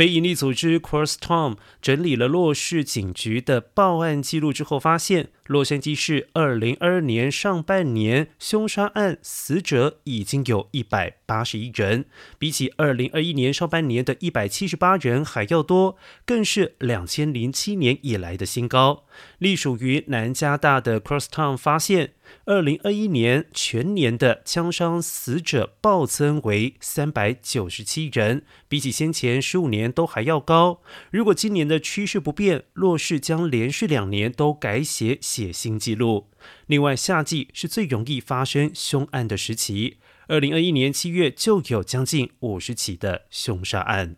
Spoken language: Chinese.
非营利组织 Cross Tom 整理了洛市警局的报案记录之后，发现洛杉矶市2022年上半年凶杀案死者已经有一百八十一人，比起2021年上半年的一百七十八人还要多，更是两千零七年以来的新高。隶属于南加大的 Cross Town 发现。二零二一年全年的枪伤死者暴增为三百九十七人，比起先前十五年都还要高。如果今年的趋势不变，洛市将连续两年都改写写新记录。另外，夏季是最容易发生凶案的时期，二零二一年七月就有将近五十起的凶杀案。